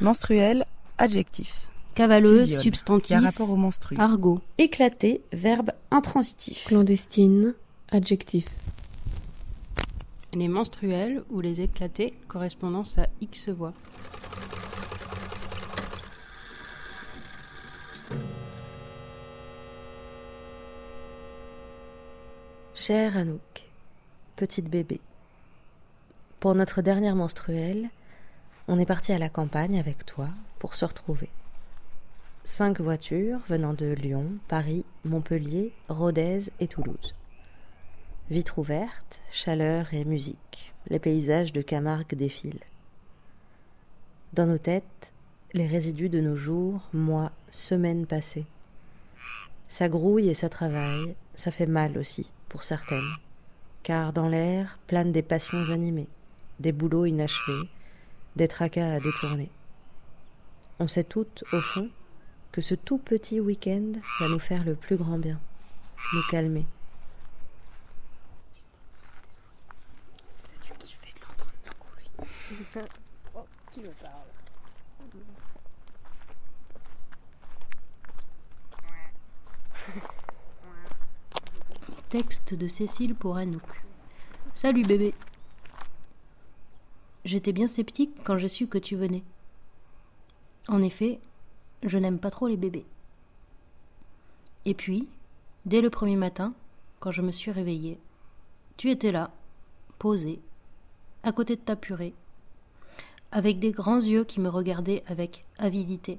Menstruel, adjectif. Cavaleuse, substantif. Qui a rapport au menstru. Argot. Éclaté, verbe intransitif. Clandestine, adjectif. Les menstruels ou les éclatés, correspondance à X voix. Cher Anouk, petite bébé, pour notre dernière menstruelle, on est parti à la campagne avec toi pour se retrouver. Cinq voitures venant de Lyon, Paris, Montpellier, Rodez et Toulouse. Vitres ouvertes, chaleur et musique, les paysages de Camargue défilent. Dans nos têtes, les résidus de nos jours, mois, semaines passées. Ça grouille et ça travaille, ça fait mal aussi, pour certaines, car dans l'air planent des passions animées, des boulots inachevés, des tracas à détourner. On sait toutes, au fond, que ce tout petit week-end va nous faire le plus grand bien, nous calmer. Texte de Cécile pour Anouk. Salut bébé. J'étais bien sceptique quand j'ai su que tu venais. En effet, je n'aime pas trop les bébés. Et puis, dès le premier matin, quand je me suis réveillée, tu étais là, posé, à côté de ta purée, avec des grands yeux qui me regardaient avec avidité.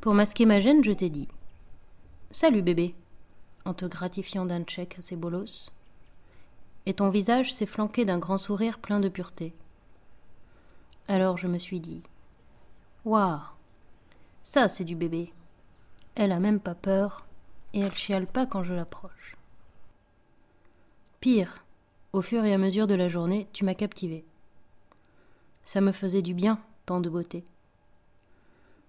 Pour masquer ma gêne, je t'ai dit Salut bébé, en te gratifiant d'un tchèque assez bolos. Et ton visage s'est flanqué d'un grand sourire plein de pureté. Alors je me suis dit Waouh, ça c'est du bébé. Elle a même pas peur et elle chiale pas quand je l'approche. Pire, au fur et à mesure de la journée, tu m'as captivé. Ça me faisait du bien, tant de beauté.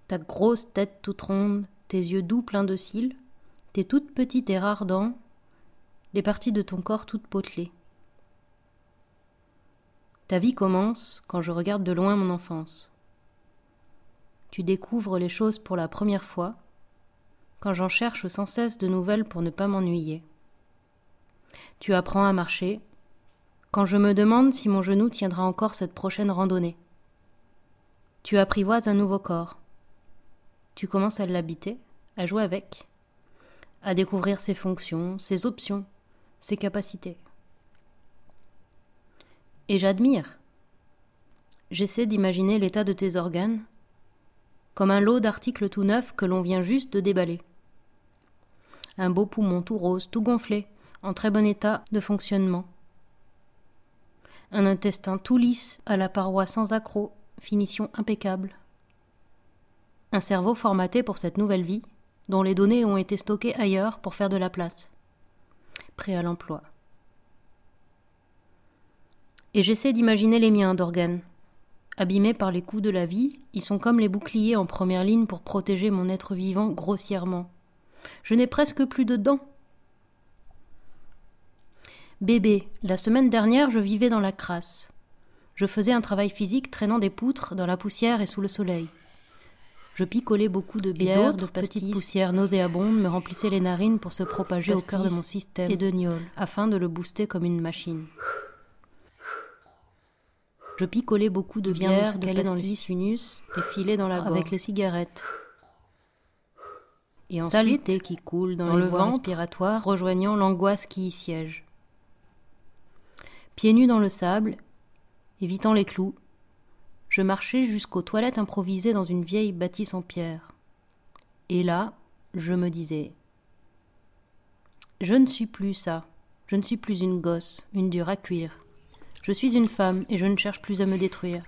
Ta grosse tête toute ronde, tes yeux doux pleins de cils, tes toutes petites et rares dents, les parties de ton corps toutes potelées. Ta vie commence quand je regarde de loin mon enfance. Tu découvres les choses pour la première fois, quand j'en cherche sans cesse de nouvelles pour ne pas m'ennuyer. Tu apprends à marcher, quand je me demande si mon genou tiendra encore cette prochaine randonnée. Tu apprivoises un nouveau corps. Tu commences à l'habiter, à jouer avec, à découvrir ses fonctions, ses options, ses capacités. Et j'admire. J'essaie d'imaginer l'état de tes organes comme un lot d'articles tout neufs que l'on vient juste de déballer. Un beau poumon tout rose, tout gonflé, en très bon état de fonctionnement. Un intestin tout lisse, à la paroi sans accroc, finition impeccable. Un cerveau formaté pour cette nouvelle vie, dont les données ont été stockées ailleurs pour faire de la place. Prêt à l'emploi. Et j'essaie d'imaginer les miens d'organes. Abîmés par les coups de la vie, ils sont comme les boucliers en première ligne pour protéger mon être vivant grossièrement. Je n'ai presque plus de dents. Bébé, la semaine dernière, je vivais dans la crasse. Je faisais un travail physique traînant des poutres dans la poussière et sous le soleil. Je picolais beaucoup de bière, de petites poussières nauséabondes me remplissaient les narines pour se propager au cœur de mon système et de gnôle, afin de le booster comme une machine. Je picolais beaucoup de bière, de dans le sinus et filais dans la gorge avec les cigarettes. Et ensuite, qui coule dans, le ventre respiratoire, rejoignant l'angoisse qui y siège. Pieds nus dans le sable, évitant les clous, je marchais jusqu'aux toilettes improvisées dans une vieille bâtisse en pierre. Et là, je me disais Je ne suis plus ça. Je ne suis plus une gosse, une dure à cuire. Je suis une femme et je ne cherche plus à me détruire.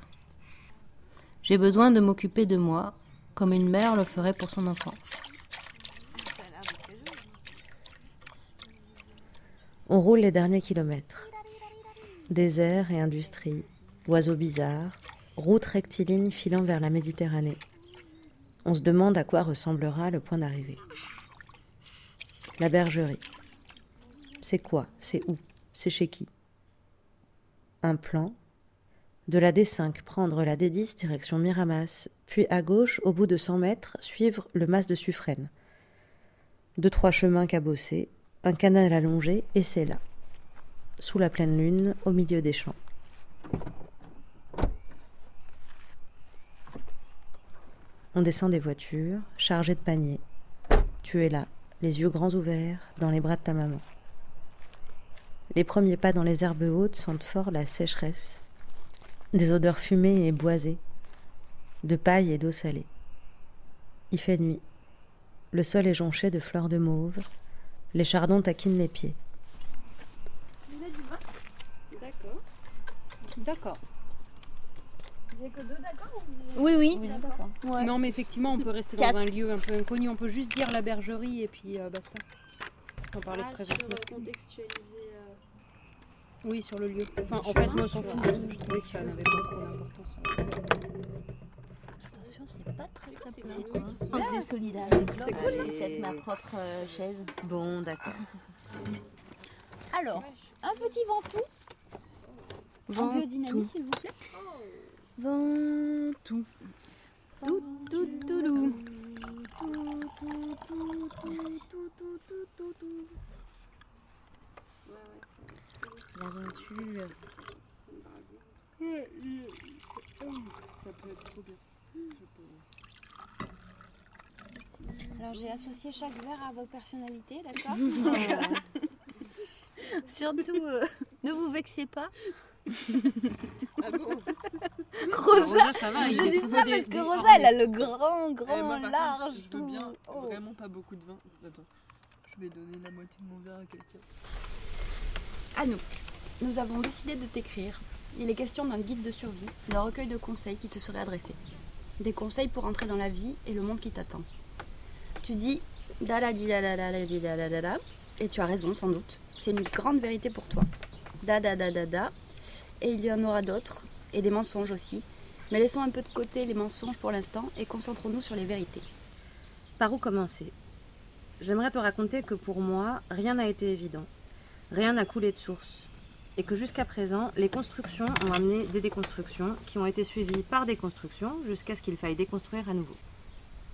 J'ai besoin de m'occuper de moi, comme une mère le ferait pour son enfant. On roule les derniers kilomètres. Désert et industrie, oiseaux bizarres, route rectiligne filant vers la Méditerranée. On se demande à quoi ressemblera le point d'arrivée. La bergerie. C'est quoi? C'est où? C'est chez qui? Un plan De la D5, prendre la D10 direction Miramas, puis à gauche, au bout de 100 mètres, suivre le mas de Suffren. Deux, trois chemins cabossés, un canal allongé, et c'est là, sous la pleine lune, au milieu des champs. On descend des voitures, chargées de paniers. Tu es là, les yeux grands ouverts, dans les bras de ta maman. Les premiers pas dans les herbes hautes sentent fort la sécheresse, des odeurs fumées et boisées, de paille et d'eau salée. Il fait nuit. Le sol est jonché de fleurs de mauve. Les chardons taquinent les pieds. Vous avez du vin? D'accord. D'accord. J'ai que deux d'accord Oui, oui. D'accord. Ouais. Non, mais effectivement, on peut rester Quatre. dans un lieu un peu inconnu. On peut juste dire la bergerie et puis euh, basta. Sans parler de Ah, présence sur, euh, masculine. contextualiser. Oui, sur le lieu. Enfin, en fait, moi, on s'en fout. Je, je trouvais que ça n'avait pas trop d'importance. Attention, c'est pas très très c'est cool. On se désolidarise. C'est cool. C'est ma propre euh, chaise. Bon, d'accord. Alors, un petit ventoux. En biodynamie, s'il vous plaît. Ventoux. Tout, tout, tout, tout. L'aventure. Ça peut être trop bien. Alors, j'ai associé chaque verre à vos personnalités, d'accord Surtout, euh, ne vous vexez pas. Ah bon Rosa, ça va. je dis ça parce que Rosa, elle a le grand, Eh, grand, moi, large, contre, je veux bien Oh. vraiment pas beaucoup de vin. Attends, je vais donner la moitié de mon verre à quelqu'un. Anouk, nous avons décidé de t'écrire. Il est question d'un guide de survie, d'un recueil de conseils qui te serait adressé. Des conseils pour entrer dans la vie et le monde qui t'attend. Tu dis da et tu as raison sans doute. C'est une grande vérité pour toi. Da da da, et il y en aura d'autres, et des mensonges aussi. Mais laissons un peu de côté les mensonges pour l'instant et concentrons-nous sur les vérités. Par où commencer? J'aimerais te raconter que pour moi, rien n'a été évident. Rien n'a coulé de source. Et que jusqu'à présent, les constructions ont amené des déconstructions qui ont été suivies par des constructions jusqu'à ce qu'il faille déconstruire à nouveau.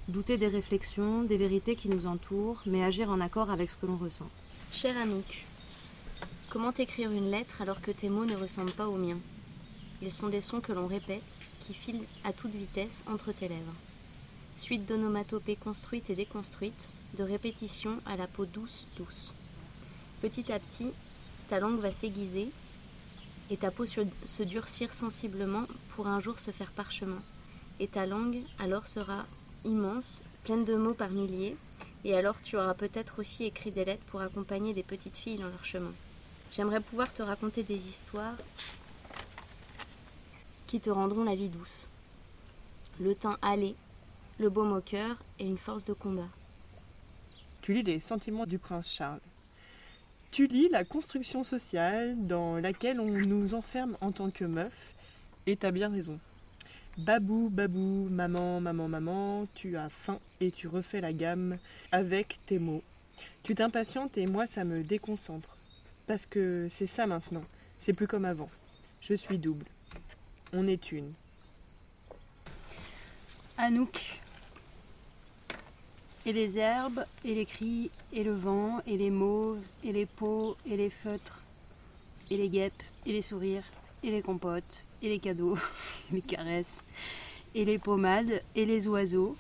Douter des réflexions, des vérités qui nous entourent, mais agir en accord avec ce que l'on ressent. Cher Anouk, comment t'écrire une lettre alors que tes mots ne ressemblent pas aux miens? Ils sont des sons que l'on répète, qui filent à toute vitesse entre tes lèvres. Suite d'onomatopées construites et déconstruites, de répétitions à la peau douce, douce. Petit à petit, ta langue va s'aiguiser et ta peau se durcir sensiblement pour un jour se faire parchemin. Et ta langue alors sera immense, pleine de mots par milliers, et alors tu auras peut-être aussi écrit des lettres pour accompagner des petites filles dans leur chemin. J'aimerais pouvoir te raconter des histoires qui te rendront la vie douce. Le teint allé, le baume au cœur et une force de combat. Tu lis les sentiments du prince Charles. Tu lis la construction sociale dans laquelle on nous enferme en tant que meuf, et t'as bien raison. Babou, babou, maman, maman, maman, tu as faim et tu refais la gamme avec tes mots. Tu t'impatientes et moi ça me déconcentre. Parce que c'est ça maintenant, c'est plus comme avant. Je suis double. On est une. Anouk. Et les herbes, et les cris, et le vent, et les mauves, et les pots, et les feutres, et les guêpes, et les sourires, et les compotes, et les cadeaux, les caresses, et les pommades, et les oiseaux,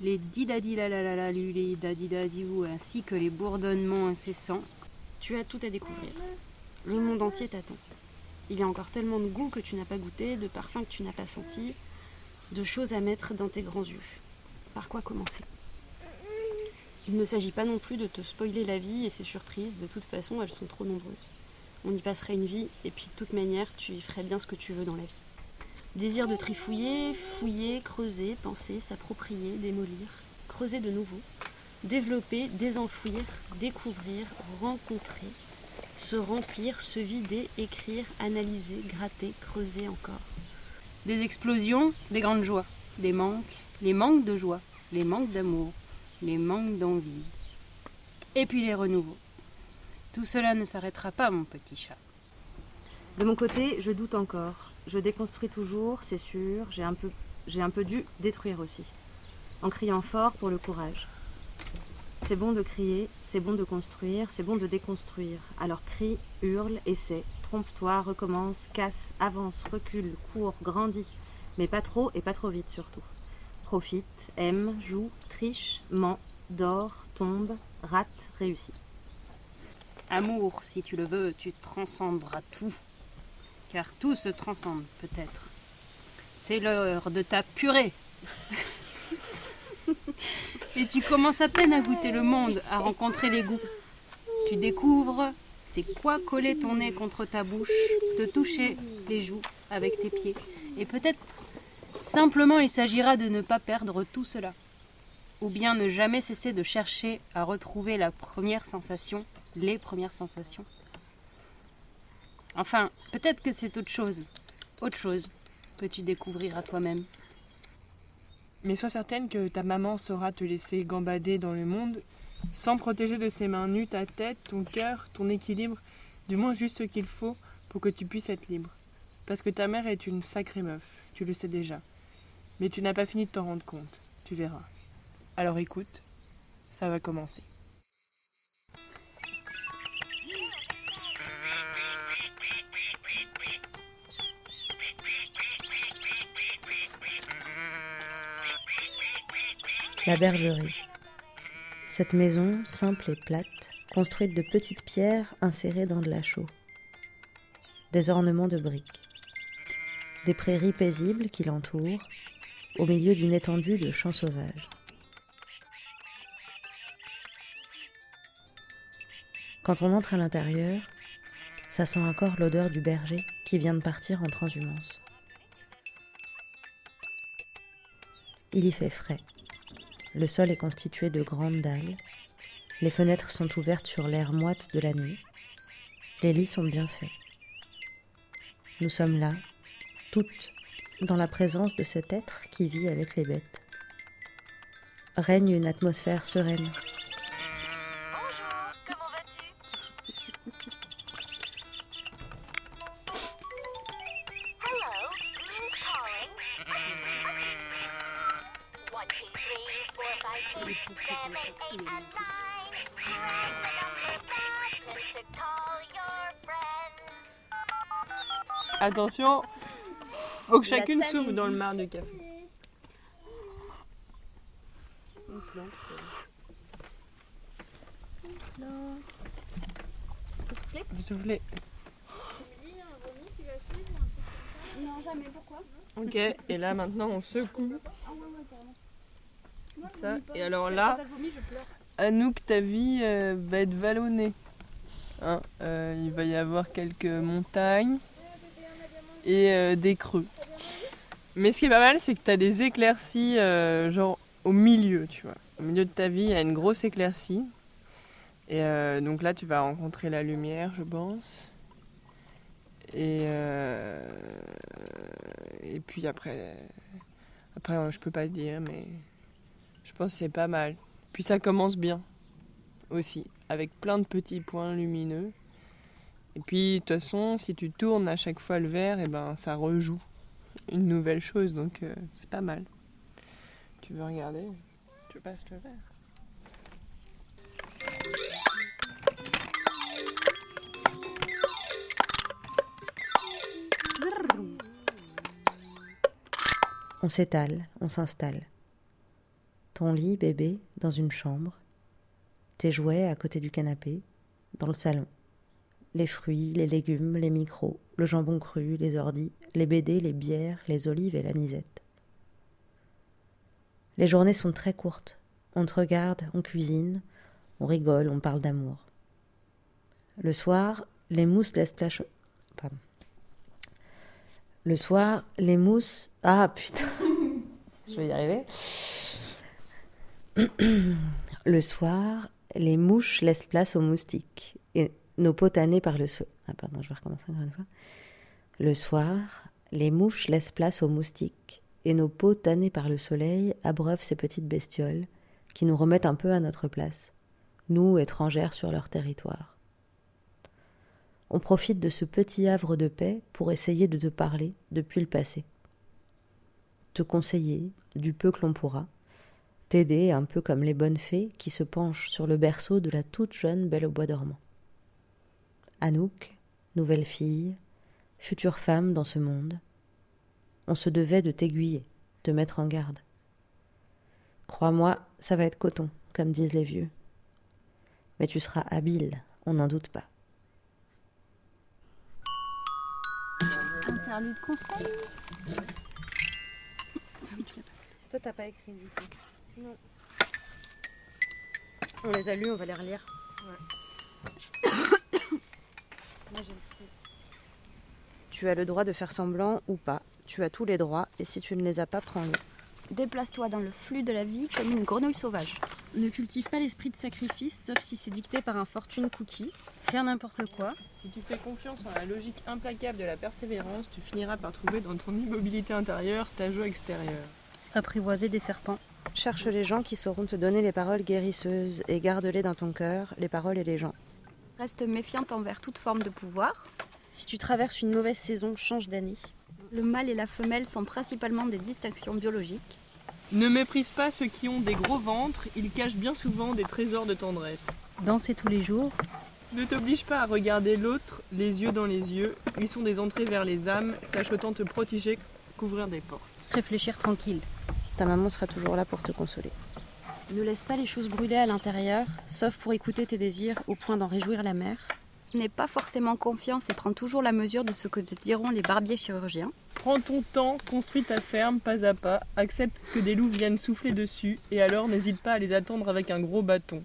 les didadilalalalu, les dadidadiou, ainsi que les bourdonnements incessants. Tu as tout à découvrir. Le monde entier t'attend. Il y a encore tellement de goûts que tu n'as pas goûté, de parfums que tu n'as pas sentis, de choses à mettre dans tes grands yeux. Par quoi commencer? Il ne s'agit pas non plus de te spoiler la vie et ses surprises, de toute façon elles sont trop nombreuses. On y passerait une vie et puis de toute manière tu y ferais bien ce que tu veux dans la vie. Désir de trifouiller, fouiller, creuser, penser, s'approprier, démolir, creuser de nouveau, développer, désenfouir, découvrir, rencontrer, se remplir, se vider, écrire, analyser, gratter, creuser encore. Des explosions, des grandes joies, des manques, les manques de joie, les manques d'amour, les manques d'envie. Et puis les renouveaux. Tout cela ne s'arrêtera pas, mon petit chat. De mon côté, je doute encore. Je déconstruis toujours, c'est sûr. J'ai un, peu, j'ai un peu dû détruire aussi. En criant fort pour le courage. C'est bon de crier, c'est bon de construire, c'est bon de déconstruire. Alors crie, hurle, essaie, trompe-toi, recommence, casse, avance, recule, cours, grandis. Mais pas trop et pas trop vite surtout. Profite, aime, joue, triche, ment, dort, tombe, rate, réussit. Amour, si tu le veux, tu transcenderas tout. Car tout se transcende, peut-être. C'est l'heure de ta purée. Et tu commences à peine à goûter le monde, à rencontrer les goûts. Tu découvres c'est quoi coller ton nez contre ta bouche, te toucher les joues avec tes pieds. Et peut-être simplement il s'agira de ne pas perdre tout cela. Ou bien ne jamais cesser de chercher à retrouver la première sensation, les premières sensations. Enfin, peut-être que c'est autre chose. Autre chose que tu découvriras toi-même. Mais sois certaine que ta maman saura te laisser gambader dans le monde sans protéger de ses mains nues ta tête, ton cœur, ton équilibre, du moins juste ce qu'il faut pour que tu puisses être libre. Parce que ta mère est une sacrée meuf, tu le sais déjà. Mais tu n'as pas fini de t'en rendre compte, tu verras. Alors écoute, ça va commencer. La bergerie. Cette maison, simple et plate, construite de petites pierres insérées dans de la chaux. Des ornements de briques. Des prairies paisibles qui l'entourent, au milieu d'une étendue de champs sauvages. Quand on entre à l'intérieur, ça sent encore l'odeur du berger qui vient de partir en transhumance. Il y fait frais. Le sol est constitué de grandes dalles. Les fenêtres sont ouvertes sur l'air moite de la nuit. Les lits sont bien faits. Nous sommes là, toutes, dans la présence de cet être qui vit avec les bêtes. Règne une atmosphère sereine. Attention, faut que chacune s'ouvre dans le mar du café. Une plante. Faut souffler Vous soufflez? Non, jamais. Pourquoi? Ok, et là maintenant on secoue. Comme ça. Et alors là, Anouk, ta vie euh, va être vallonnée. Hein, euh, il va y avoir quelques montagnes et euh, des creux. Mais ce qui est pas mal, c'est que tu as des éclaircies, euh, genre au milieu, tu vois. Au milieu de ta vie, il y a une grosse éclaircie. Et euh, donc là, tu vas rencontrer la lumière, je pense. Et, euh, puis après, après, je peux pas dire, mais je pense que c'est pas mal. Puis ça commence bien aussi, avec plein de petits points lumineux. Et puis, de toute façon, si tu tournes à chaque fois le verre, et ben, ça rejoue une nouvelle chose, donc euh, c'est pas mal. Tu veux regarder? Tu passes le verre. On s'étale, on s'installe. Ton lit, bébé, dans une chambre. Tes jouets à côté du canapé, dans le salon. Les fruits, les légumes, les micros, le jambon cru, les ordis, les BD, les bières, les olives et l'anisette. Les journées sont très courtes. On te regarde, on cuisine, on rigole, on parle d'amour. Le soir, les mousses laissent place. Pardon. Le soir, les mousses. Ah putain Je vais y arriver. Le soir, les mouches laissent place aux moustiques. Et nos peaux tannées par le soleil. Ah pardon, je vais encore une fois. Le soir, les mouches laissent place aux moustiques. Et nos peaux tannées par le soleil abreuvent ces petites bestioles qui nous remettent un peu à notre place, nous étrangères sur leur territoire. On profite de ce petit havre de paix pour essayer de te parler depuis le passé. Te conseiller du peu que l'on pourra, t'aider un peu comme les bonnes fées qui se penchent sur le berceau de la toute jeune Belle au bois dormant. Anouk, nouvelle fille, future femme dans ce monde, on se devait de t'aiguiller, te mettre en garde. Crois-moi, ça va être coton, comme disent les vieux. Mais tu seras habile, on n'en doute pas. Interlude conseil? Toi, t'as pas écrit du coup. Non. On les a lus, on va les relire. Tu as le droit de faire semblant ou pas. Tu as tous les droits et si tu ne les as pas, prends-les. Déplace-toi dans le flux de la vie comme une grenouille sauvage. Ne cultive pas l'esprit de sacrifice sauf si c'est dicté par un fortune cookie. Faire n'importe quoi. Si tu fais confiance en la logique implacable de la persévérance, tu finiras par trouver dans ton immobilité intérieure ta joie extérieure. Apprivoiser des serpents. Cherche les gens qui sauront te donner les paroles guérisseuses et garde-les dans ton cœur, les paroles et les gens. Reste méfiante envers toute forme de pouvoir. Si tu traverses une mauvaise saison, change d'année. Le mâle et la femelle sont principalement des distinctions biologiques. Ne méprise pas ceux qui ont des gros ventres, ils cachent bien souvent des trésors de tendresse. Danser tous les jours. Ne t'oblige pas à regarder l'autre les yeux dans les yeux, ils sont des entrées vers les âmes, sache autant te protéger qu'ouvrir des portes. Réfléchir tranquille. Ta maman sera toujours là pour te consoler. Ne laisse pas les choses brûler à l'intérieur, sauf pour écouter tes désirs au point d'en réjouir la mère. N'aie pas forcément confiance et prends toujours la mesure de ce que te diront les barbiers chirurgiens. Prends ton temps, construis ta ferme pas à pas, accepte que des loups viennent souffler dessus et alors n'hésite pas à les attendre avec un gros bâton.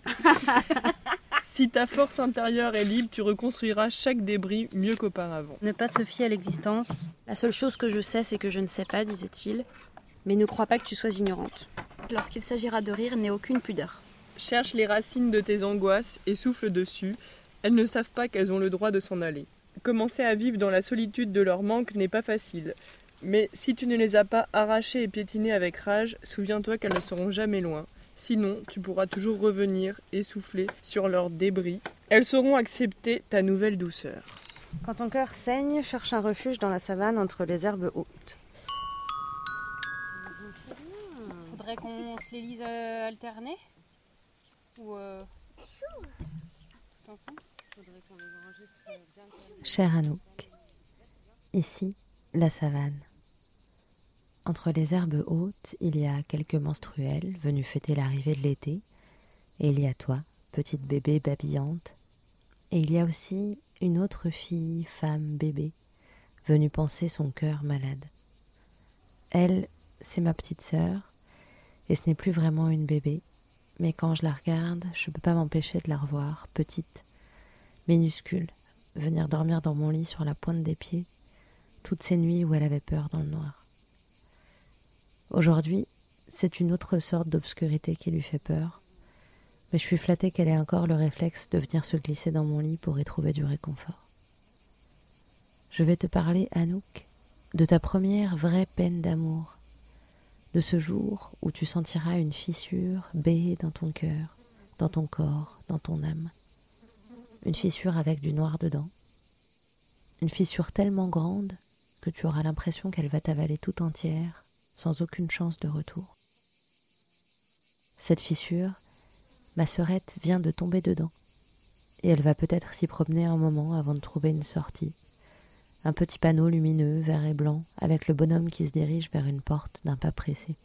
si ta force intérieure est libre, tu reconstruiras chaque débris mieux qu'auparavant. Ne pas se fier à l'existence. La seule chose que je sais, c'est que je ne sais pas, disait-il. Mais ne crois pas que tu sois ignorante. Lorsqu'il s'agira de rire, n'aie aucune pudeur. Cherche les racines de tes angoisses et souffle dessus. Elles ne savent pas qu'elles ont le droit de s'en aller. Commencer à vivre dans la solitude de leur manque n'est pas facile. Mais si tu ne les as pas arrachées et piétinées avec rage, souviens-toi qu'elles ne seront jamais loin. Sinon, tu pourras toujours revenir et souffler sur leurs débris. Elles sauront accepter ta nouvelle douceur. Quand ton cœur saigne, cherche un refuge dans la savane entre les herbes hautes. Faudrait qu'on se les lise euh, alternés Ou. Euh... Attention. Cher Anouk, ici la savane. Entre les herbes hautes, il y a quelques menstruels venus fêter l'arrivée de l'été, et il y a toi, petite bébé babillante, et il y a aussi une autre fille, femme, bébé, venue penser son cœur malade. Elle, c'est ma petite sœur, et ce n'est plus vraiment une bébé, mais quand je la regarde, je ne peux pas m'empêcher de la revoir, petite, minuscule, venir dormir dans mon lit sur la pointe des pieds, toutes ces nuits où elle avait peur dans le noir. Aujourd'hui, c'est une autre sorte d'obscurité qui lui fait peur, mais je suis flattée qu'elle ait encore le réflexe de venir se glisser dans mon lit pour y trouver du réconfort. Je vais te parler, Anouk, de ta première vraie peine d'amour, de ce jour où tu sentiras une fissure béée dans ton cœur, dans ton corps, dans ton âme. Une fissure avec du noir dedans. Une fissure tellement grande que tu auras l'impression qu'elle va t'avaler tout entière, sans aucune chance de retour. Cette fissure, ma sœurette vient de tomber dedans, et elle va peut-être s'y promener un moment avant de trouver une sortie. Un petit panneau lumineux, vert et blanc, avec le bonhomme qui se dirige vers une porte d'un pas pressé.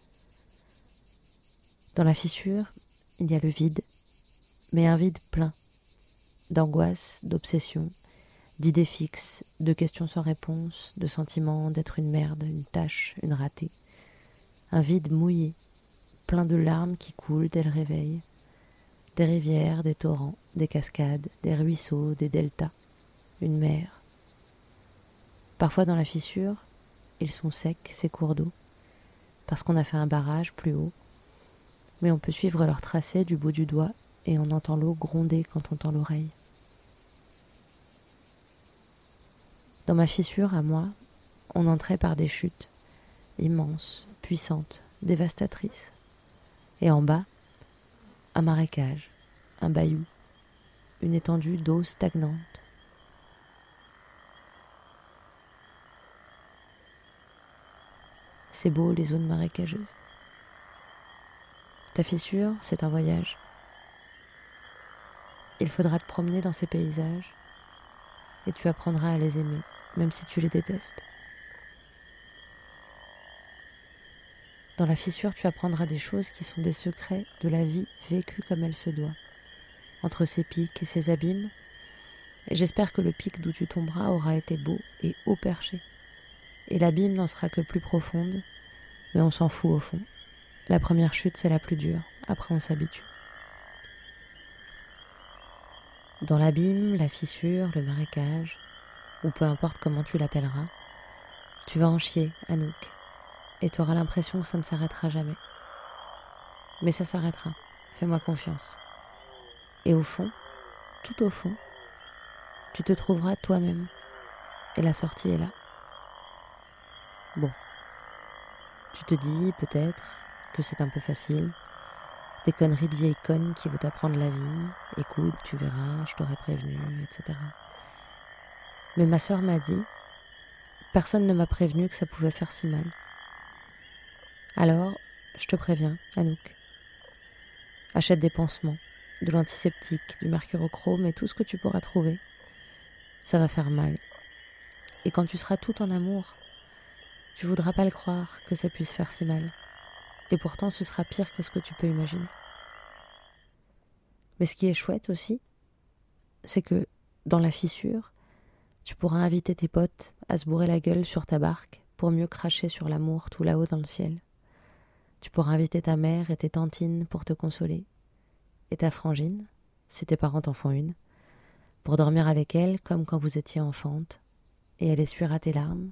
Dans la fissure, il y a le vide, mais un vide plein, d'angoisse, d'obsession, d'idées fixes, de questions sans réponse, de sentiments d'être une merde, une tâche, une ratée. Un vide mouillé, plein de larmes qui coulent dès le réveil. Des rivières, des torrents, des cascades, des ruisseaux, des deltas, une mer. Parfois dans la fissure, ils sont secs, ces cours d'eau, parce qu'on a fait un barrage plus haut, mais on peut suivre leur tracé du bout du doigt et on entend l'eau gronder quand on tend l'oreille. Dans ma fissure, à moi, on entrait par des chutes, immenses, puissantes, dévastatrices. Et en bas, un marécage, un bayou, une étendue d'eau stagnante. C'est beau les zones marécageuses. Ta fissure, c'est un voyage. Il faudra te promener dans ces paysages et tu apprendras à les aimer même si tu les détestes. Dans la fissure, tu apprendras des choses qui sont des secrets de la vie vécue comme elle se doit, entre ses pics et ses abîmes, et j'espère que le pic d'où tu tomberas aura été beau et haut perché, et l'abîme n'en sera que plus profonde, mais on s'en fout au fond. La première chute, c'est la plus dure, après on s'habitue. Dans l'abîme, la fissure, le marécage, ou peu importe comment tu l'appelleras, tu vas en chier, Anouk, et tu auras l'impression que ça ne s'arrêtera jamais. Mais ça s'arrêtera, fais-moi confiance. Et au fond, tout au fond, tu te trouveras toi-même, et la sortie est là. Bon, tu te dis peut-être que c'est un peu facile, des conneries de vieille conne qui veut t'apprendre la vie, écoute, tu verras, je t'aurais prévenu, etc. Mais ma sœur m'a dit, personne ne m'a prévenu que ça pouvait faire si mal. Alors, je te préviens, Anouk. Achète des pansements, de l'antiseptique, du mercurochrome et tout ce que tu pourras trouver. Ça va faire mal. Et quand tu seras tout en amour, tu voudras pas le croire que ça puisse faire si mal. Et pourtant, ce sera pire que ce que tu peux imaginer. Mais ce qui est chouette aussi, c'est que dans la fissure, tu pourras inviter tes potes à se bourrer la gueule sur ta barque pour mieux cracher sur l'amour tout là-haut dans le ciel. Tu pourras inviter ta mère et tes tantines pour te consoler, et ta frangine, si tes parents t'en font une, pour dormir avec elle comme quand vous étiez enfante, et elle essuiera tes larmes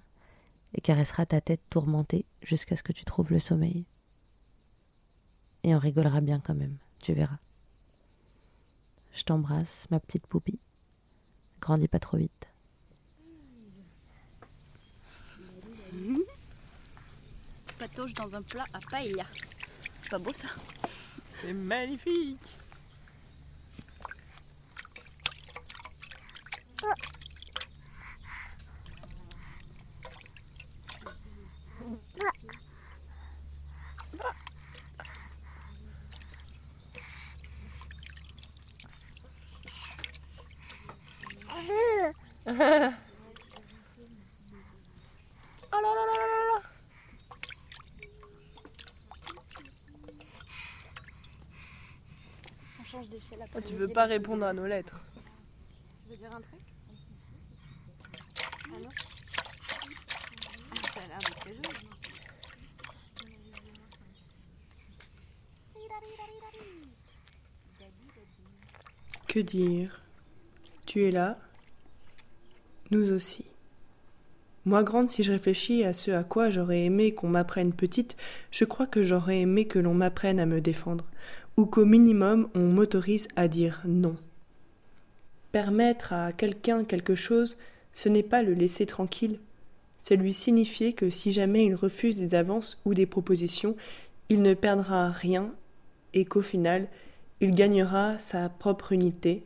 et caressera ta tête tourmentée jusqu'à ce que tu trouves le sommeil. Et on rigolera bien quand même, tu verras. Je t'embrasse, ma petite poupie. Grandis pas trop vite. Patauge dans un plat à paella. C'est pas beau ça C'est magnifique Oh là là là là là On change d'échelle Oh, Tu veux pas répondre à nos lettres. Tu veux dire un truc. Non Ça a l'air de très joli. Que dire? Tu es là? Nous aussi. Moi grande, si je réfléchis à ce à quoi j'aurais aimé qu'on m'apprenne petite, je crois que j'aurais aimé que l'on m'apprenne à me défendre, ou qu'au minimum on m'autorise à dire non. Permettre à quelqu'un quelque chose, ce n'est pas le laisser tranquille, c'est lui signifier que si jamais il refuse des avances ou des propositions, il ne perdra rien et qu'au final, il gagnera sa propre unité,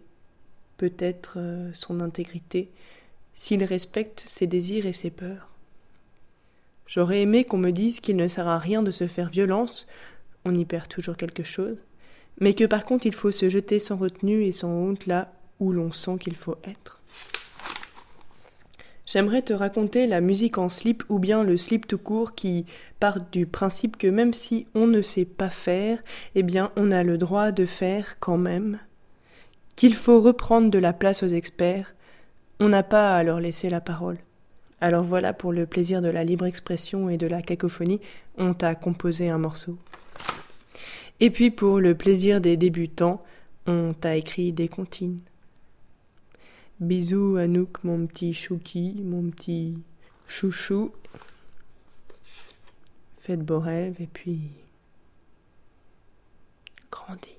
peut-être euh, son intégrité, s'il respecte ses désirs et ses peurs. J'aurais aimé qu'on me dise qu'il ne sert à rien de se faire violence, on y perd toujours quelque chose, mais que par contre il faut se jeter sans retenue et sans honte là où l'on sent qu'il faut être. J'aimerais te raconter la musique en slip ou bien le slip tout court qui part du principe que même si on ne sait pas faire, eh bien on a le droit de faire quand même, qu'il faut reprendre de la place aux experts, on n'a pas à leur laisser la parole. Alors voilà, pour le plaisir de la libre expression et de la cacophonie, on t'a composé un morceau. Et puis pour le plaisir des débutants, on t'a écrit des comptines. Bisous Anouk, mon petit chouki, mon petit chouchou. Faites beaux rêves et puis grandis.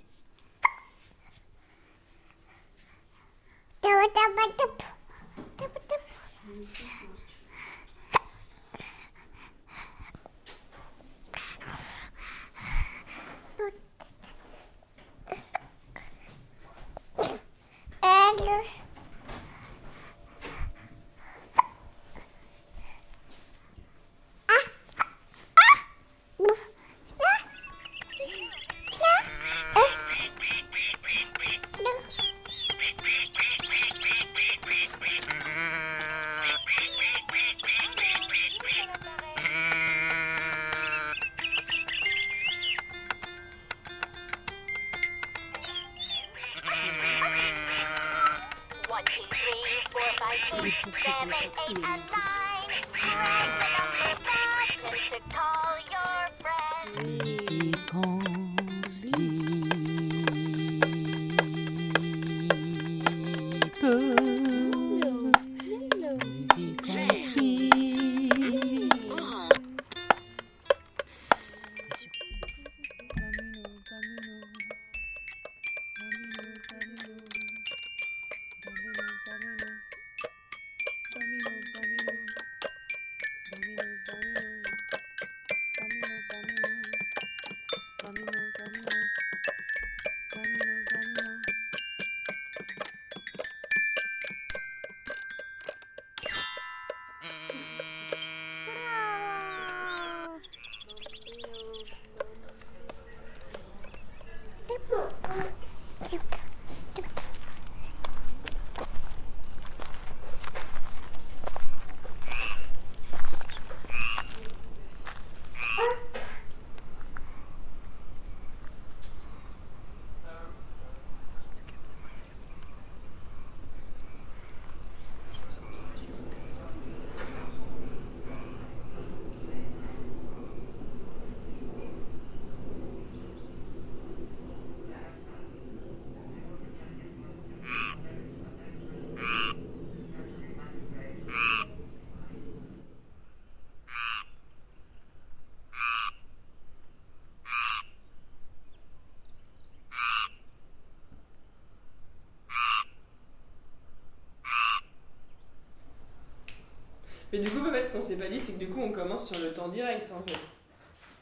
Mais du coup, en fait, ce qu'on s'est pas dit, c'est que du coup, on commence sur le temps direct, en fait.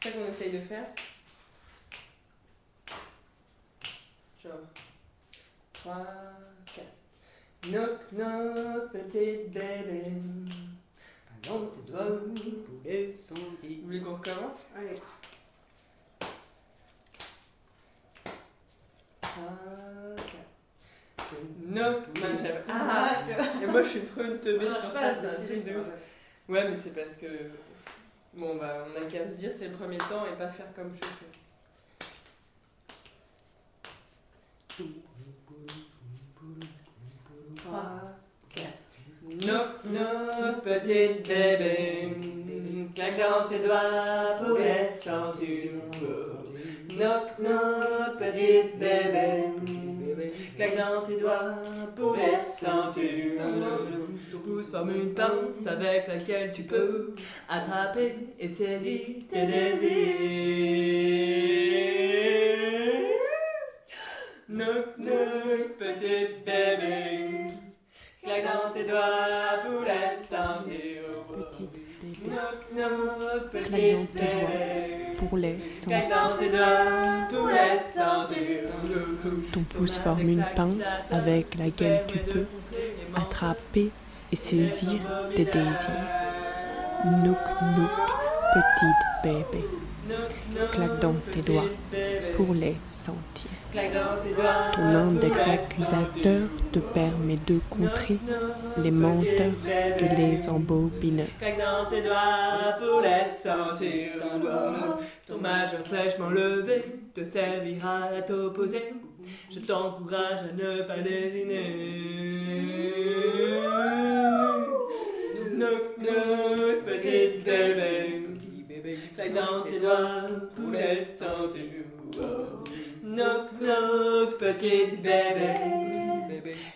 C'est ça qu'on essaye de faire. Genre. 3, 4. Knock, knock, petite bébé. Allons tes doigts pour les. Vous voulez qu'on recommence? Allez. 3, 4. Knock, non, j'avais- Ah Et moi, je suis trop une teubée sur ça, c'est un truc de ouf. Ouais, mais c'est parce que. Bon, bah, on a qu'à se dire c'est le premier temps et pas faire comme je fais. Trois, quatre. Knock, knock, petite bébé. Claque dans tes doigts pour les sentir. Knock, knock, petite bébé. Claque dans tes doigts pour les sentir. Pouce forme une pince avec laquelle tu peux attraper et saisir tes désirs. Knock, knock, petite bébé. Claque dans tes doigts pour les sentir. Bébé, Claque dans tes doigts pour les sentir. Ton pouce forme une pince avec laquelle tu peux attraper et saisir tes désirs. Nook, nook, petite bébé. Claque dans tes doigts pour les sentir. Ton index accusateur te permet de contrer les menteurs et les embobineurs. Claque dans tes doigts pour les sentir. Ton majeur fraîchement levé te servira à t'opposer. Je t'encourage à ne pas lésiner. Knock, knock, petite bébé. Claque dans tes doigts pour les sentir. Knock, knock, petite bébé.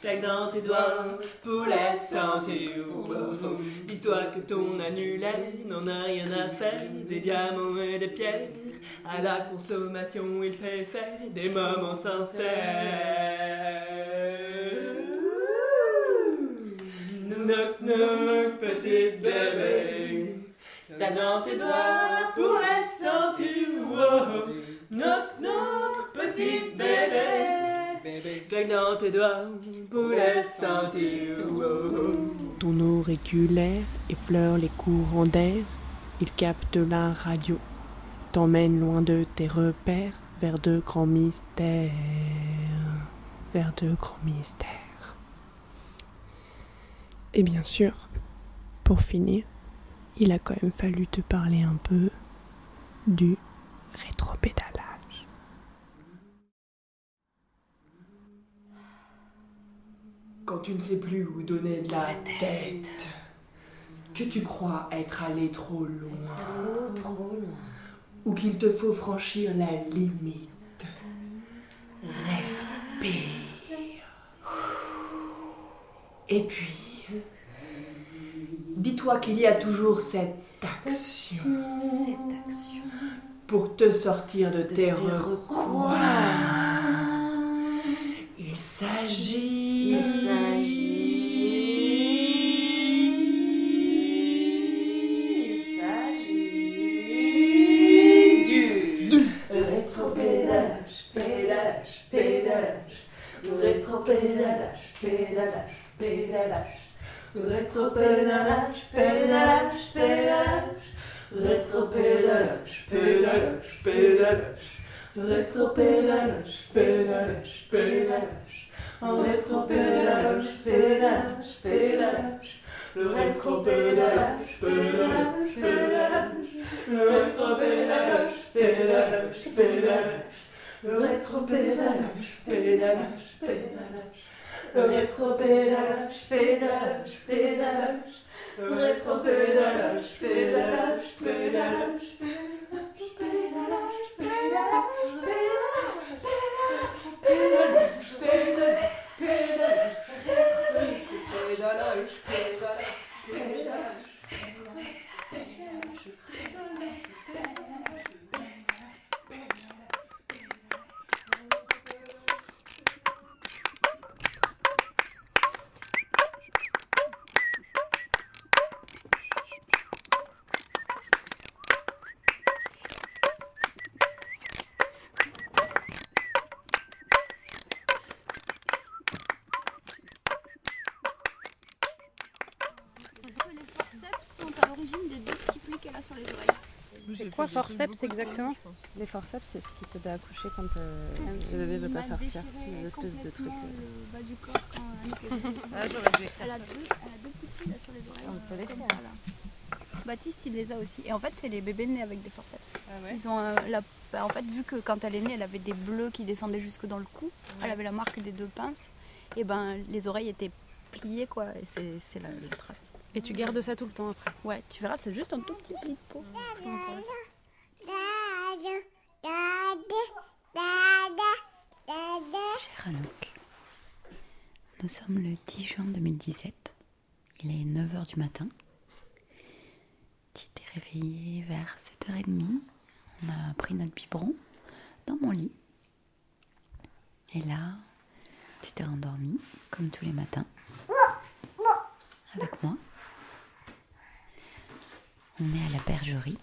Claque dans tes doigts pour les sentir. Dis-toi que ton annulaire n'en a rien à faire des diamants et des pierres. À la consommation, il préfère des moments sincères. Knock, knock, petite bébé. Claque dans tes doigts pour les sentir. Oh. Knock, knock, petite bébé. Claque dans tes doigts pour les sentir. Oh. Ton auriculaire effleure les courants d'air, il capte la radio, t'emmène loin de tes repères, vers de grands mystères, vers de grands mystères. Et bien sûr, pour finir, il a quand même fallu te parler un peu du rétropédalage. Quand tu ne sais plus où donner de la tête. que tu crois être allé trop loin. Trop, trop loin. Ou qu'il te faut franchir la limite. Respire. Et puis, dis-toi qu'il y a toujours cette action Cette action. pour te sortir de tes tes recoins. Il s'agit. Il s'agit. Il s'agit du rétro-pédalage, pédalage, pédalage, rétro-pédalage, pédalage, pédalage, rétro-pédalage, pédalage, pédalage, rétro-pédalage, pédalage, pédalage, rétro-pédalage, pédalage, pédalage, en rétro-pédalage, pédalage, pédalage, le rétro-pédalage, pédalage, pédalage, le rétro-pédalage, pédalage, pédalage, le rétro-pédalage, pédalage, pédalage, rétro-pédalage, pédalage, pédalage, rétro-pédalage, pédalage, pédalage, pédalage, pédalage, pédalage, pédalage, pédalage, pédalage, pédalage, pédalage, pédalage, Les l'origine des deux petits plis qu'elle a sur les oreilles. C'est quoi forceps exactement Les forceps, c'est ce qui t'aide à accoucher quand euh, le bébé veut pas sortir. Des espèces de trucs. euh. le bas du corps quand elle, a deux, elle a deux petits plis là sur les oreilles. On peut les comme faire. ça, là. Baptiste, il les a aussi. Et en fait, c'est les bébés nés avec des forceps. Ah Ils ont euh, la... bah, en fait, vu que quand elle est née, elle avait des bleus qui descendaient jusque dans le cou. Elle avait la marque des deux pinces. Et ben, les oreilles étaient pliées, quoi. Et c'est c'est la, la trace. Et tu gardes ça tout le temps après Ouais, tu verras, c'est juste un tout petit pli de peau. Cher Anouk, nous sommes le 10 juin 2017. Il est 9h du matin. Tu t'es réveillé vers 7h30. On a pris notre biberon dans mon lit. Et là, tu t'es endormi comme tous les matins avec moi. On est à la bergerie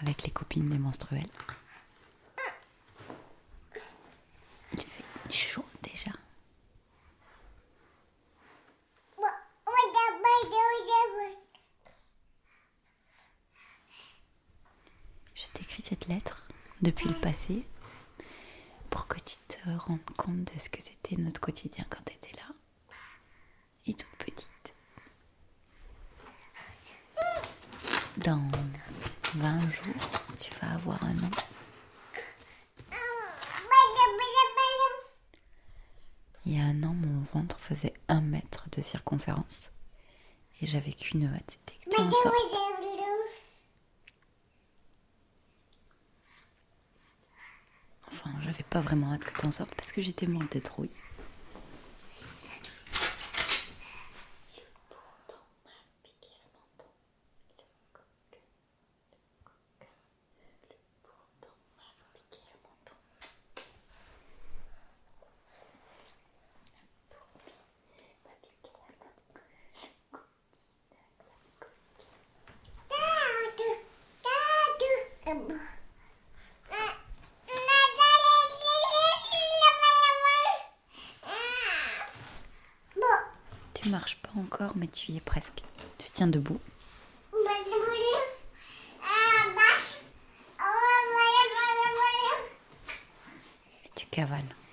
avec les copines des menstruels. Il fait chaud déjà. Je t'écris cette lettre depuis le passé pour que tu te rendes compte de ce que c'était notre quotidien quand tu étais là et toute petite. Dans 20 jours, tu vas avoir un an. Il y a un an, mon ventre faisait un mètre de circonférence et j'avais qu'une hâte, c'était que tu en. Enfin, j'avais pas vraiment hâte que tu en sortes parce que j'étais morte de trouille. Tu marches pas encore, mais tu y es presque. Tu tiens debout. Tu cavales.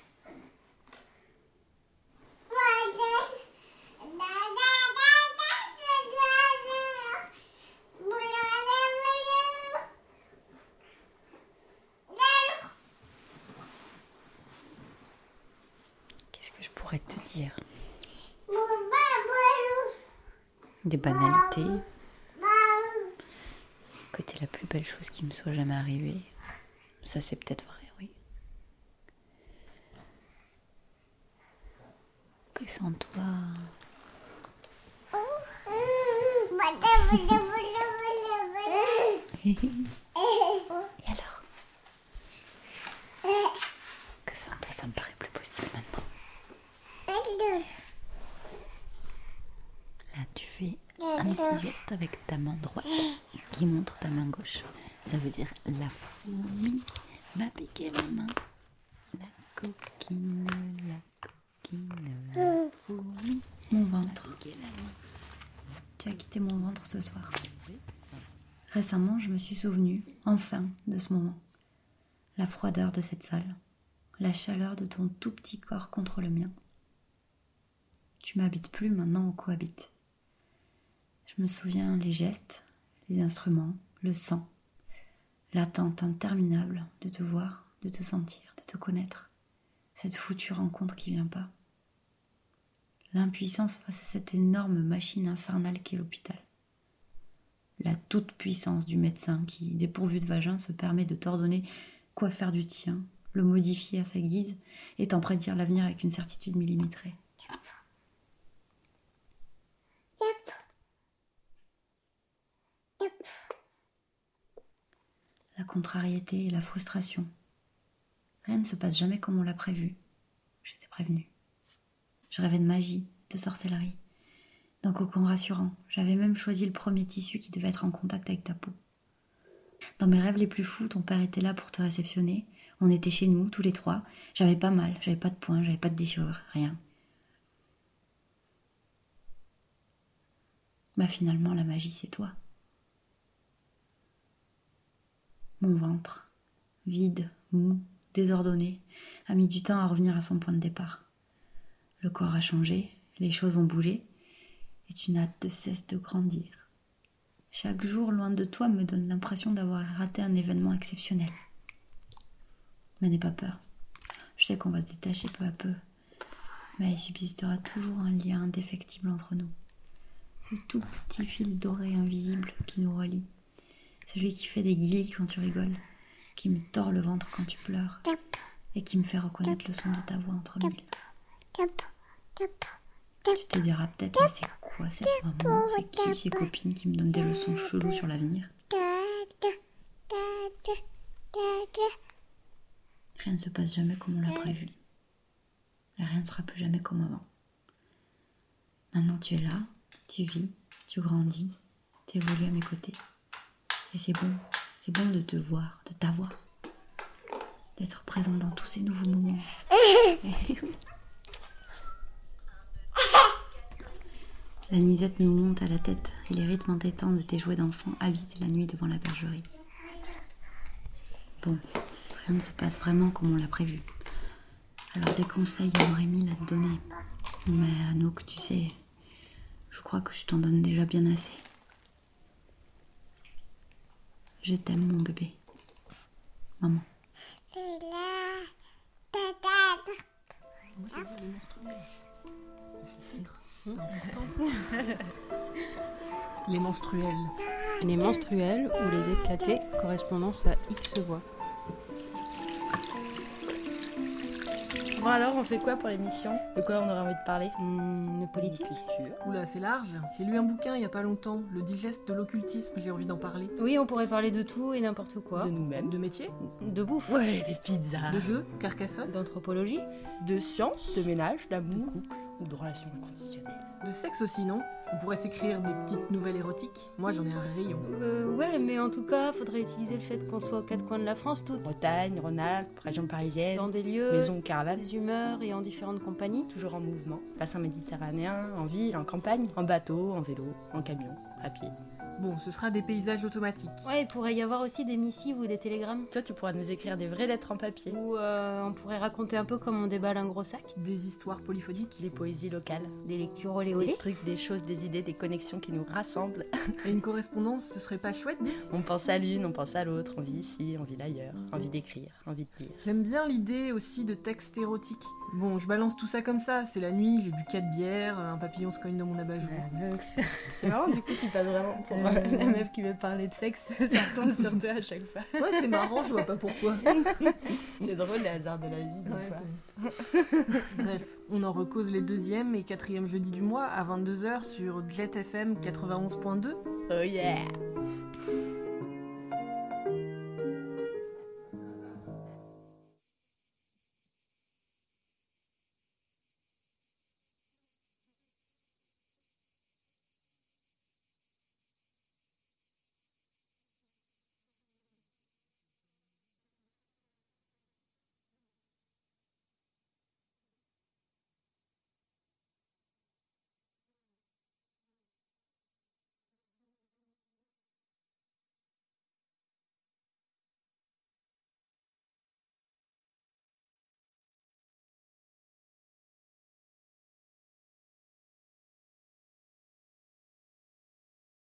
banalités. Que la plus belle chose qui me soit jamais arrivée. Ça, c'est peut-être vrai. Ce moment. La froideur de cette salle, la chaleur de ton tout petit corps contre le mien. Tu m'habites plus, maintenant on cohabite. Je me souviens les gestes, les instruments, le sang, l'attente interminable de te voir, de te sentir, de te connaître. Cette foutue rencontre qui vient pas. L'impuissance face à cette énorme machine infernale qu'est l'hôpital. La toute-puissance du médecin qui, dépourvu de vagin, se permet de t'ordonner quoi faire du tien, le modifier à sa guise, et t'en prédire l'avenir avec une certitude millimétrée. La contrariété et la frustration. Rien ne se passe jamais comme on l'a prévu. J'étais prévenue. Je rêvais de magie, de sorcellerie, d'un cocon rassurant. J'avais même choisi le premier tissu qui devait être en contact avec ta peau. Dans mes rêves les plus fous, ton père était là pour te réceptionner. On était chez nous, tous les trois. J'avais pas mal, j'avais pas de points, j'avais pas de déchirure, rien. Bah finalement, la magie, c'est toi. Mon ventre, vide, mou, désordonné, a mis du temps à revenir à son point de départ. Le corps a changé, les choses ont bougé, et tu n'as de cesse de grandir. Chaque jour loin de toi me donne l'impression d'avoir raté un événement exceptionnel. Mais n'aie pas peur. Je sais qu'on va se détacher peu à peu, mais il subsistera toujours un lien indéfectible entre nous. Ce tout petit fil doré invisible qui nous relie. Celui qui fait des guillis quand tu rigoles, qui me tord le ventre quand tu pleures, et qui me fait reconnaître le son de ta voix entre mille. Tu te diras peut-être, mais c'est quoi cette maman? C'est qui ces copines qui me donnent des leçons cheloues sur l'avenir? Rien ne se passe jamais comme on l'a prévu. Rien ne sera plus jamais comme avant. Maintenant tu es là, tu vis, tu grandis, tu évolues à mes côtés. Et c'est bon, c'est bon de te voir, de t'avoir, d'être présent dans tous ces nouveaux moments. La nisette nous monte à la tête et les rythmes entêtants de tes jouets d'enfant habitent la nuit devant la bergerie. Bon, rien ne se passe vraiment comme on l'a prévu. Alors des conseils à Norémie à te donner. Mais Anouk, tu sais, je crois que je t'en donne déjà bien assez. Je t'aime mon bébé. Maman. Les menstruels. Les menstruels ou les éclatés, correspondance à X voix. Bon alors, on fait quoi pour l'émission? De quoi on aurait envie de parler? Hmm, politique Oula, c'est large. J'ai lu un bouquin il y a pas longtemps, Le digeste de l'occultisme, j'ai envie d'en parler. Oui, on pourrait parler de tout et n'importe quoi. De nous-mêmes De métier De bouffe. Ouais, des pizzas. De jeux Carcassonne D'anthropologie De science, de ménage, d'amour, ou de relations inconditionnelles. De sexe aussi, non? On pourrait s'écrire des petites nouvelles érotiques. Moi, j'en ai un rayon. Euh, ouais, mais en tout cas, faudrait utiliser le fait qu'on soit aux quatre coins de la France, toutes. Bretagne, Rhône-Alpes, région parisienne, Dans des lieux, maison caravane, des humeurs et en différentes compagnies. toujours en mouvement. Bassin méditerranéen, en ville, en campagne, en bateau, en vélo, en camion, à pied. Bon, ce sera des paysages automatiques. Ouais, il pourrait y avoir aussi des missives ou des télégrammes. Toi, tu pourras nous écrire des vraies lettres en papier. Ou euh, on pourrait raconter un peu comme on déballe un gros sac. Des histoires polyphoniques. Des poésies locales, Des lectures olé des trucs, des choses, des idées, des connexions qui nous rassemblent. Et une correspondance, ce serait pas chouette, dites? On pense à l'une, on pense à l'autre, on vit ici, on vit ailleurs, envie d'écrire, envie de dire. J'aime bien l'idée aussi de textes érotiques. Bon, je balance tout ça comme ça, c'est la nuit, j'ai bu 4 bières, un papillon se cogne dans mon abat-jour. C'est marrant, du coup, tu passes vraiment pour La meuf qui veut parler de sexe, ça retombe sur toi à chaque fois. Ouais, c'est marrant, je vois pas pourquoi. C'est drôle les hasards de la vie. des Ouais, fois. Bref, on en recose les deuxième et quatrième jeudi du mois à 22h sur Jet FM 91.2. Oh yeah